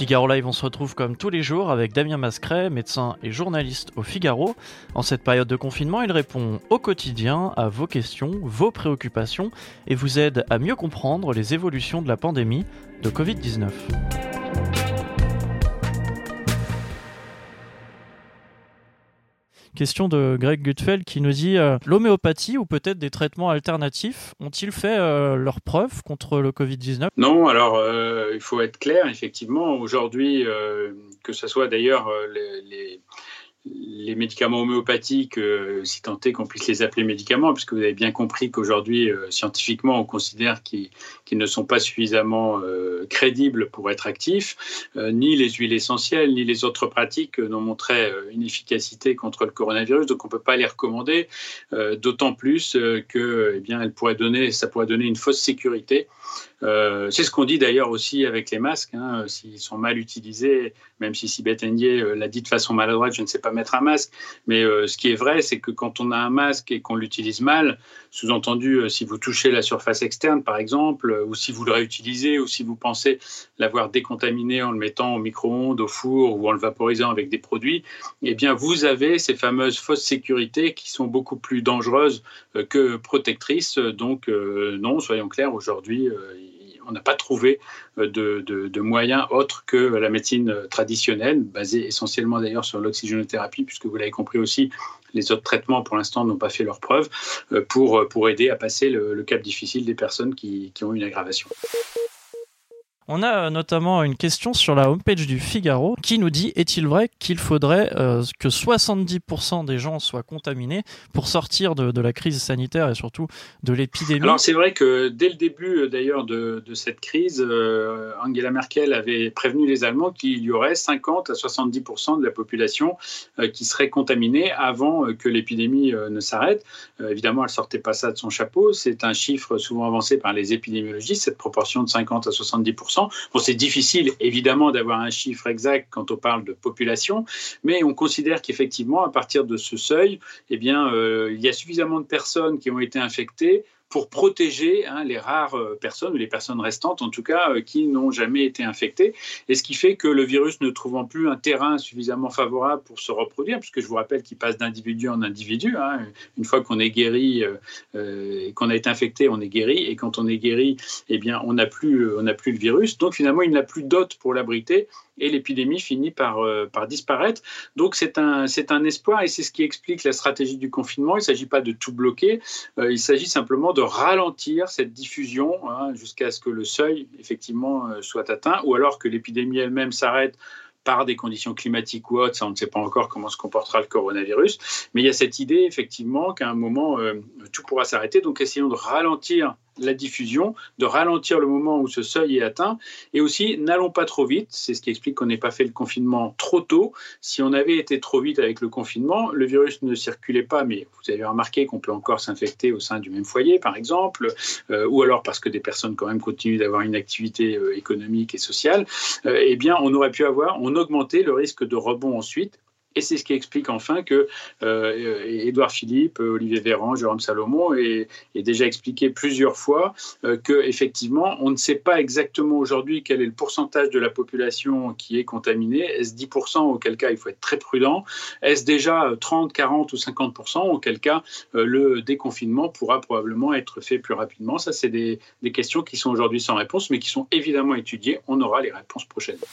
Figaro Live, on se retrouve comme tous les jours avec Damien Mascret, médecin et journaliste au Figaro. En cette période de confinement, il répond au quotidien à vos questions, vos préoccupations et vous aide à mieux comprendre les évolutions de la pandémie de Covid-19. Question de Greg Gutfeld qui nous dit euh, l'homéopathie ou peut-être des traitements alternatifs ont-ils fait euh, leur preuve contre le Covid-19 Non, alors euh, il faut être clair, effectivement, aujourd'hui, que ce soit d'ailleurs les les médicaments homéopathiques, euh, si tant est qu'on puisse les appeler médicaments, puisque vous avez bien compris qu'aujourd'hui, euh, scientifiquement, on considère qu'ils ne sont pas suffisamment euh, crédibles pour être actifs, ni les huiles essentielles, ni les autres pratiques n'ont montré une efficacité contre le coronavirus, donc on ne peut pas les recommander, d'autant plus que, eh bien, ça pourrait donner une fausse sécurité euh, c'est ce qu'on dit d'ailleurs aussi avec les masques. Hein, S'ils sont mal utilisés, même si Sibeth Ndiaye euh, l'a dit de façon maladroite, je ne sais pas mettre un masque. Mais euh, ce qui est vrai, c'est que quand on a un masque et qu'on l'utilise mal, sous-entendu, si vous touchez la surface externe, par exemple, ou si vous le réutilisez, ou si vous pensez l'avoir décontaminé en le mettant au micro-ondes, au four ou en le vaporisant avec des produits, eh bien, vous avez ces fameuses fausses sécurités qui sont beaucoup plus dangereuses que protectrices. Donc, non, soyons clairs, aujourd'hui, on n'a pas trouvé euh, de, moyens autres que la médecine traditionnelle, basée essentiellement d'ailleurs sur l'oxygénothérapie, puisque vous l'avez compris aussi, les autres traitements pour l'instant n'ont pas fait leur preuve, euh, pour, pour aider à passer le, cap difficile des personnes qui ont une aggravation. On a euh, notamment une question sur la homepage du Figaro qui nous dit est-il vrai qu'il faudrait euh, que 70% des gens soient contaminés pour sortir de, la crise sanitaire et surtout de l'épidémie? Alors c'est vrai que dès le début euh, d'ailleurs de, cette crise, Angela Merkel avait prévenu les Allemands qu'il y aurait 50 à 70% de la population qui serait contaminée avant que l'épidémie ne s'arrête. évidemment, elle sortait pas ça de son chapeau. C'est un chiffre souvent avancé par les épidémiologistes, cette proportion de 50 à 70%. C'est difficile évidemment d'avoir un chiffre exact quand on parle de population, mais on considère qu'effectivement, à partir de ce seuil, eh euh, il y a suffisamment de personnes qui ont été infectées pour protéger hein, les rares euh, personnes, ou les personnes restantes en tout cas, euh, qui n'ont jamais été infectées. Et ce qui fait que le virus ne trouvant plus un terrain suffisamment favorable pour se reproduire, puisque je vous rappelle qu'il passe d'individu en individu, hein, une fois qu'on est guéri euh, et qu'on a été infecté, on est guéri, et quand on est guéri, eh bien, on n'a plus, on plus le virus. Donc finalement, il n'a plus d'hôte pour l'abriter et l'épidémie finit par, par disparaître. Donc c'est un, c'est un espoir et c'est ce qui explique la stratégie du confinement. Il ne s'agit pas de tout bloquer, il s'agit simplement de ralentir cette diffusion hein, jusqu'à ce que le seuil effectivement euh, soit atteint, ou alors que l'épidémie elle-même s'arrête par des conditions climatiques ou autres, on ne sait pas encore comment se comportera le coronavirus, mais il y a cette idée effectivement qu'à un moment euh, tout pourra s'arrêter, donc essayons de ralentir la diffusion, de ralentir le moment où ce seuil est atteint, et aussi n'allons pas trop vite, c'est ce qui explique qu'on n'ait pas fait le confinement trop tôt. Si on avait été trop vite avec le confinement, le virus ne circulait pas, mais vous avez remarqué qu'on peut encore s'infecter au sein du même foyer, par exemple, euh, ou alors parce que des personnes quand même continuent d'avoir une activité euh, économique et sociale, euh, eh bien on aurait pu avoir, on augmentait le risque de rebond ensuite et c'est ce qui explique enfin que euh, Édouard Philippe, Olivier Véran, Jérôme Salomon aient, déjà expliqué plusieurs fois euh, qu'effectivement, on ne sait pas exactement aujourd'hui quel est le pourcentage de la population qui est contaminée. Est-ce 10%, auquel cas il faut être très prudent Est-ce déjà 30, 40% ou 50%, auquel cas euh, le déconfinement pourra probablement être fait plus rapidement Ça, c'est des, des questions qui sont aujourd'hui sans réponse, mais qui sont évidemment étudiées. On aura les réponses prochainement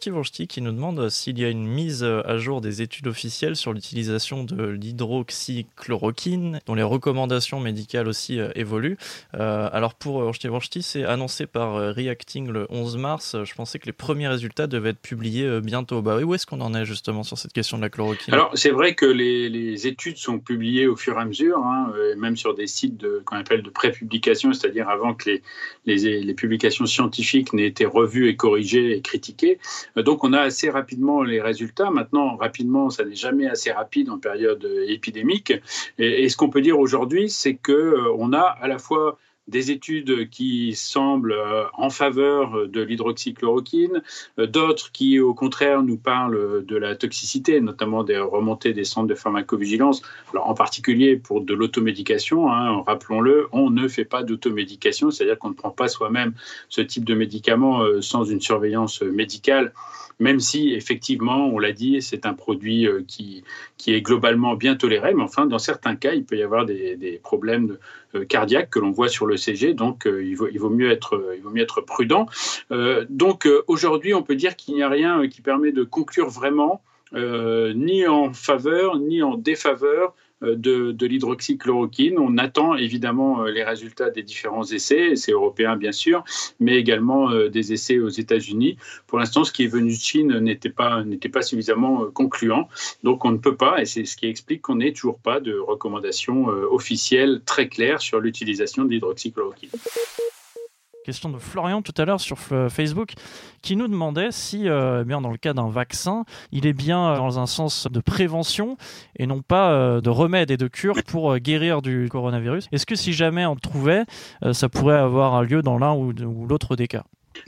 qui nous demande s'il y a une mise à jour des études officielles sur l'utilisation de l'hydroxychloroquine, dont les recommandations médicales aussi euh, évoluent. Euh, alors pour Urstivorsti, c'est annoncé par euh, Reacting le 11 mars. Je pensais que les premiers résultats devaient être publiés bientôt. Bah, où est-ce qu'on en est justement sur cette question de la chloroquine? Alors c'est vrai que les, études sont publiées au fur et à mesure, hein, même sur des sites qu'on appelle de pré-publication, c'est-à-dire avant que les publications scientifiques n'aient été revues et corrigées et critiquées. Euh, donc on a assez rapidement les résultats. Maintenant, rapidement, ça n'est jamais assez rapide en période épidémique. Et, ce qu'on peut dire aujourd'hui, c'est qu'on euh, a à la fois des études qui semblent en faveur de l'hydroxychloroquine, d'autres qui, au contraire, nous parlent de la toxicité, notamment des remontées des centres de pharmacovigilance. Alors, en particulier pour de l'automédication, hein, rappelons-le, on ne fait pas d'automédication, c'est-à-dire qu'on ne prend pas soi-même ce type de médicament sans une surveillance médicale même si effectivement, on l'a dit, c'est un produit euh, qui, qui est globalement bien toléré, mais enfin, dans certains cas, il peut y avoir des, problèmes euh, cardiaques que l'on voit sur le Donc euh, il, vaut, mieux être, il vaut mieux être prudent. donc aujourd'hui, on peut dire qu'il n'y a rien qui permet de conclure vraiment ni en faveur ni en défaveur euh, de, l'hydroxychloroquine. On attend évidemment euh, les résultats des différents essais, essais européens bien sûr, mais également euh, des essais aux États-Unis. Pour l'instant, ce qui est venu de Chine n'était pas, n'était pas suffisamment concluant. Donc on ne peut pas, et c'est ce qui explique qu'on n'ait toujours pas de recommandations officielles très claires sur l'utilisation de l'hydroxychloroquine. Question de Florian tout à l'heure sur Facebook qui nous demandait si, euh, eh bien, dans le cas d'un vaccin, il est bien dans un sens de prévention et non pas euh, de remède et de cure pour euh, guérir du coronavirus. Est-ce que si jamais on le trouvait, ça pourrait avoir lieu dans l'un ou l'autre des cas?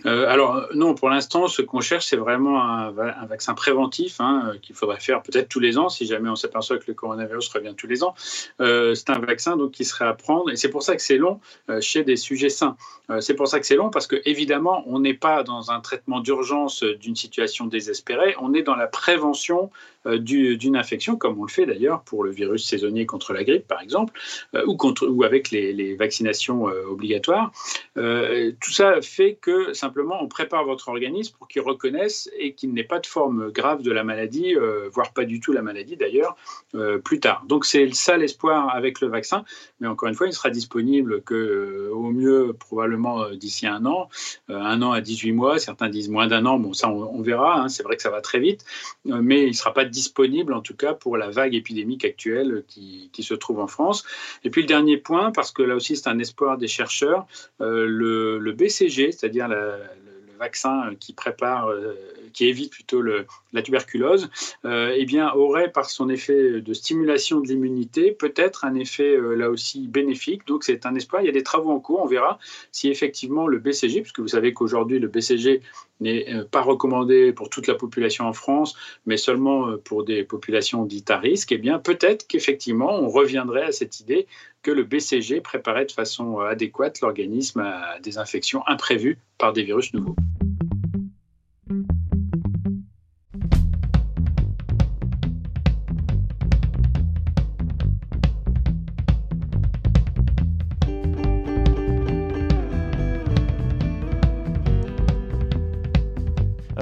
Euh, alors non, pour l'instant, ce qu'on cherche, c'est vraiment un, vaccin préventif hein, euh, qu'il faudrait faire peut-être tous les ans, si jamais on s'aperçoit que le coronavirus revient tous les ans. Euh, c'est un vaccin donc qui serait à prendre, et c'est pour ça que c'est long chez des sujets sains. c'est pour ça que c'est long parce que évidemment, on n'est pas dans un traitement d'urgence d'une situation désespérée, on est dans la prévention d'une infection, comme on le fait d'ailleurs pour le virus saisonnier contre la grippe, par exemple, ou, avec les, les vaccinations obligatoires. tout ça fait que simplement, on prépare votre organisme pour qu'il reconnaisse et qu'il n'ait pas de forme grave de la maladie, euh, voire pas du tout la maladie d'ailleurs, euh, plus tard. Donc c'est ça l'espoir avec le vaccin, mais encore une fois, il sera disponible que euh, au mieux probablement d'ici un an, un an à 18 mois, certains disent moins d'un an, bon ça on, verra, hein. c'est vrai que ça va très vite, mais il ne sera pas disponible en tout cas pour la vague épidémique actuelle qui, se trouve en France. Et puis le dernier point, parce que là aussi c'est un espoir des chercheurs, le, le BCG, c'est-à-dire la le, vaccin qui prépare, euh, qui évite plutôt la tuberculose, euh, eh bien, aurait par son effet de stimulation de l'immunité peut-être un effet euh, là aussi bénéfique. Donc c'est un espoir. Il y a des travaux en cours. On verra si effectivement le BCG, puisque vous savez qu'aujourd'hui le BCG n'est pas recommandé pour toute la population en France, mais seulement pour des populations dites à risque, eh bien peut-être qu'effectivement on reviendrait à cette idée que le BCG préparait de façon adéquate l'organisme à des infections imprévues par des virus nouveaux.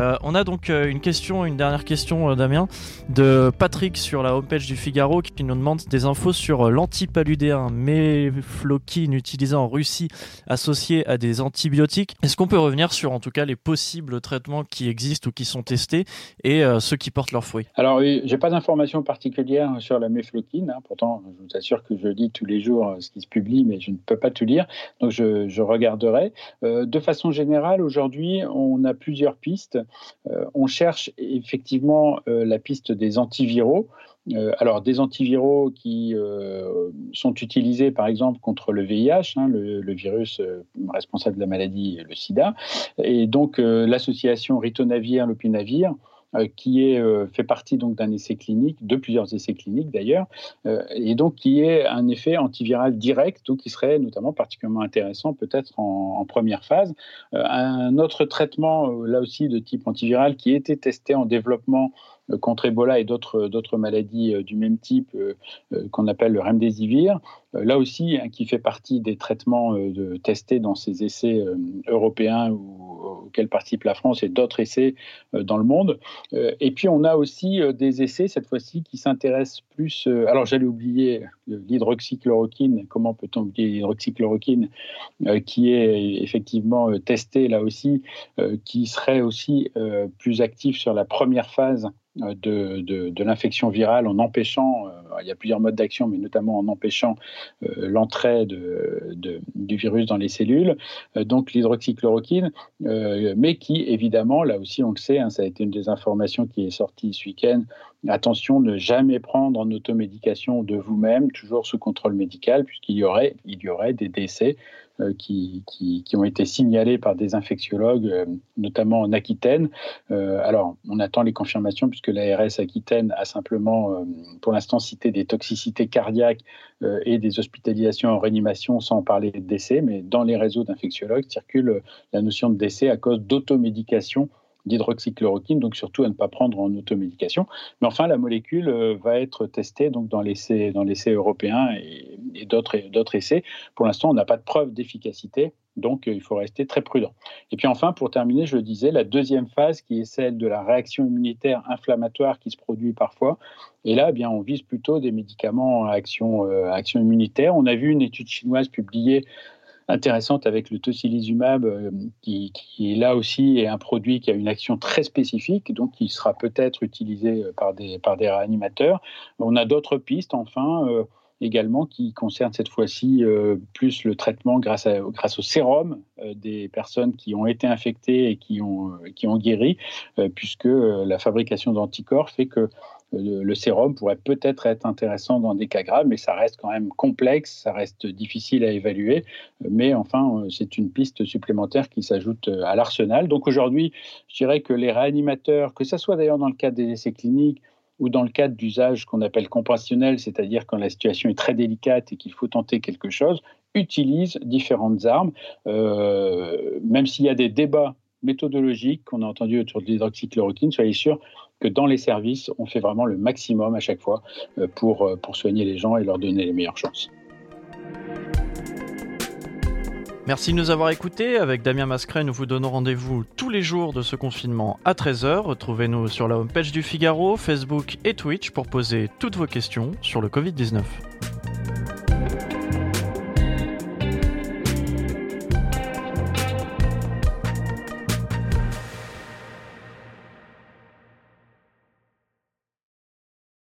Euh, on a donc euh, une question, une dernière question, euh, Damien, de Patrick sur la homepage du Figaro qui nous demande des infos sur l'antipaludéen mefloquine utilisé en Russie associé à des antibiotiques. Est-ce qu'on peut revenir sur en tout cas les possibles traitements qui existent ou qui sont testés et ceux qui portent leurs fruits? Alors j'ai pas d'informations particulières sur la mefloquine. Hein. Pourtant, je vous assure que je lis tous les jours ce qui se publie, mais je ne peux pas tout lire, donc je regarderai. de façon générale, aujourd'hui, on a plusieurs pistes. Euh, on cherche effectivement euh, la piste des antiviraux. Euh, alors, des antiviraux qui sont utilisés, par exemple, contre le VIH, hein, le, virus responsable de la maladie, le sida. Et donc, l'association ritonavir, lopinavir, qui est, fait partie donc d'un essai clinique, de plusieurs essais cliniques d'ailleurs, et donc qui est un effet antiviral direct, ou qui serait notamment particulièrement intéressant peut-être en, première phase. un autre traitement, là aussi de type antiviral, qui était testé en développement euh, contre Ebola et d'autres maladies euh, du même type euh, qu'on appelle le remdesivir. Là aussi, hein, qui fait partie des traitements testés dans ces essais européens auxquels participe la France et d'autres essais dans le monde. Et puis, on a aussi des essais, cette fois-ci, qui s'intéressent plus. Alors, j'allais oublier l'hydroxychloroquine. Comment peut-on oublier l'hydroxychloroquine, qui est effectivement testé là aussi, qui serait aussi plus actif sur la première phase euh, de, de, l'infection virale en empêchant, euh, il y a plusieurs modes d'action, mais notamment en empêchant euh, l'entrée de, du virus dans les cellules, donc l'hydroxychloroquine, mais qui évidemment, là aussi on le sait, hein, ça a été une des informations qui est sortie ce week-end, attention, ne jamais prendre en automédication de vous-même, toujours sous contrôle médical, puisqu'il y aurait, des décès qui, qui, qui, ont été signalés par des infectiologues, notamment en Aquitaine. alors, on attend les confirmations puisque l'ARS Aquitaine a simplement, pour l'instant, cité des toxicités cardiaques et des hospitalisations en réanimation sans parler de décès, mais dans les réseaux d'infectiologues circule la notion de décès à cause d'automédication d'hydroxychloroquine, donc surtout à ne pas prendre en automédication. Mais enfin, la molécule euh, va être testée donc dans l'essai dans l'essai européen et, d'autres essais. Pour l'instant, on n'a pas de preuve d'efficacité, donc euh, il faut rester très prudent. Et puis enfin, pour terminer, je le disais, la deuxième phase qui est celle de la réaction immunitaire inflammatoire qui se produit parfois. Et là, eh bien, on vise plutôt des médicaments à action, euh, action immunitaire. On a vu une étude chinoise publiée intéressante avec le tocilizumab, euh, qui, qui, là aussi est un produit qui a une action très spécifique, donc qui sera peut-être utilisé euh, par des, par des réanimateurs. On a d'autres pistes, enfin euh, également qui concernent cette fois-ci plus le traitement grâce, à, grâce au sérum des personnes qui ont été infectées et qui ont, qui ont guéri, puisque la fabrication d'anticorps fait que le, sérum pourrait peut-être être intéressant dans des cas graves, mais ça reste quand même complexe, ça reste difficile à évaluer. Mais enfin, euh, c'est une piste supplémentaire qui s'ajoute euh, à l'arsenal. Donc aujourd'hui, je dirais que les réanimateurs, que ce soit d'ailleurs dans le cadre des essais cliniques ou dans le cadre d'usage qu'on appelle compassionnel, c'est-à-dire quand la situation est très délicate et qu'il faut tenter quelque chose, utilisent différentes armes, euh, même s'il y a des débats méthodologiques qu'on a entendus autour de l'hydroxychloroquine, soyez sûr que dans les services, on fait vraiment le maximum à chaque fois euh, pour, euh, pour soigner les gens et leur donner les meilleures chances. Merci de nous avoir écoutés. Avec Damien Mascret, nous vous donnons rendez-vous tous les jours de ce confinement à 13h. Retrouvez-nous sur la homepage du Figaro, Facebook et Twitch pour poser toutes vos questions sur le Covid-19.